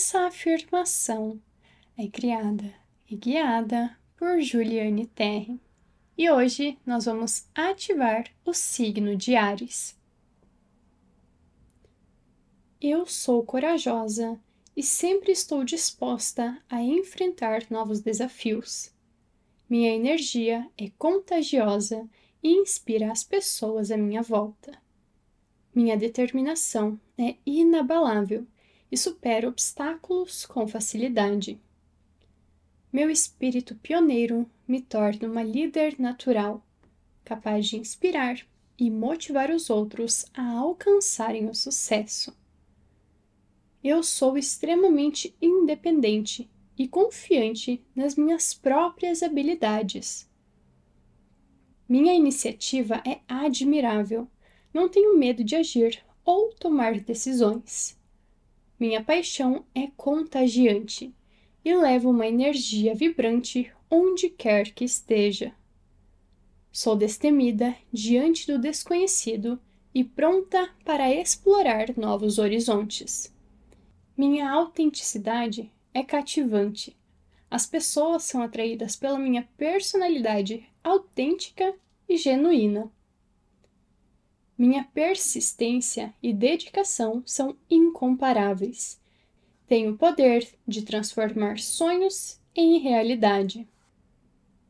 Essa afirmação é criada e guiada por Juliane Terre. E hoje nós vamos ativar o signo de Ares. Eu sou corajosa e sempre estou disposta a enfrentar novos desafios. Minha energia é contagiosa e inspira as pessoas à minha volta. Minha determinação é inabalável e supero obstáculos com facilidade. Meu espírito pioneiro me torna uma líder natural, capaz de inspirar e motivar os outros a alcançarem o sucesso. Eu sou extremamente independente e confiante nas minhas próprias habilidades. Minha iniciativa é admirável, não tenho medo de agir ou tomar decisões. Minha paixão é contagiante e leva uma energia vibrante onde quer que esteja. Sou destemida diante do desconhecido e pronta para explorar novos horizontes. Minha autenticidade é cativante. As pessoas são atraídas pela minha personalidade autêntica e genuína. Minha persistência e dedicação são incomparáveis. Tenho o poder de transformar sonhos em realidade.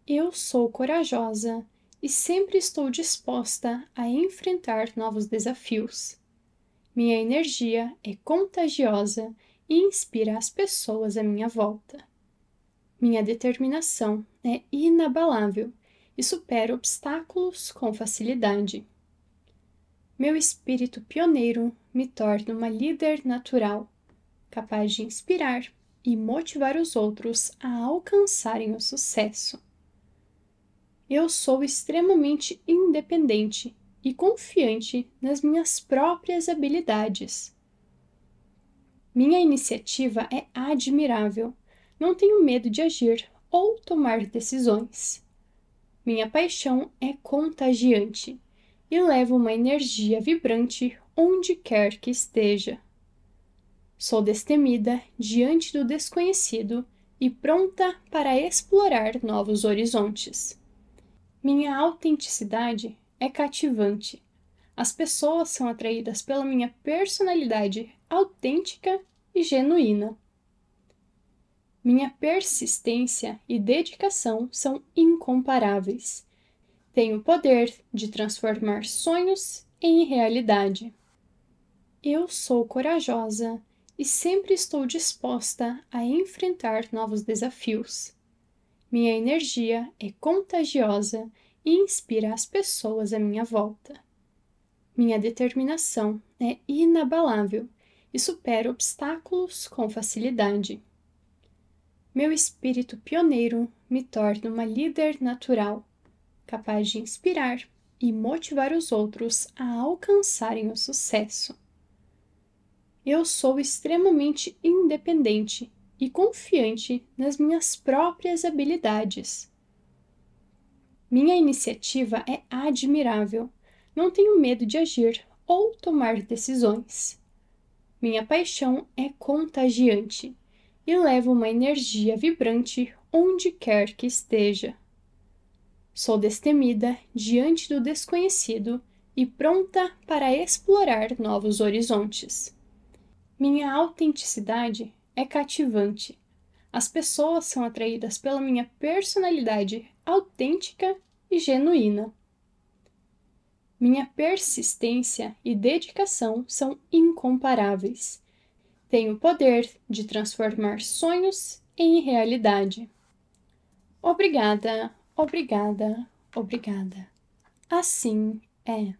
Eu sou corajosa e sempre estou disposta a enfrentar novos desafios. Minha energia é contagiosa e inspira as pessoas à minha volta. Minha determinação é inabalável e supera obstáculos com facilidade. Meu espírito pioneiro me torna uma líder natural, capaz de inspirar e motivar os outros a alcançarem o sucesso. Eu sou extremamente independente e confiante nas minhas próprias habilidades. Minha iniciativa é admirável, não tenho medo de agir ou tomar decisões. Minha paixão é contagiante e leva uma energia vibrante onde quer que esteja. Sou destemida diante do desconhecido e pronta para explorar novos horizontes. Minha autenticidade é cativante. As pessoas são atraídas pela minha personalidade autêntica e genuína. Minha persistência e dedicação são incomparáveis tem o poder de transformar sonhos em realidade. Eu sou corajosa e sempre estou disposta a enfrentar novos desafios. Minha energia é contagiosa e inspira as pessoas à minha volta. Minha determinação é inabalável e supera obstáculos com facilidade. Meu espírito pioneiro me torna uma líder natural capaz de inspirar e motivar os outros a alcançarem o sucesso. Eu sou extremamente independente e confiante nas minhas próprias habilidades. Minha iniciativa é admirável, não tenho medo de agir ou tomar decisões. Minha paixão é contagiante e leva uma energia vibrante onde quer que esteja. Sou destemida diante do desconhecido e pronta para explorar novos horizontes. Minha autenticidade é cativante. As pessoas são atraídas pela minha personalidade autêntica e genuína. Minha persistência e dedicação são incomparáveis. Tenho o poder de transformar sonhos em realidade. Obrigada Obrigada, obrigada. Assim é.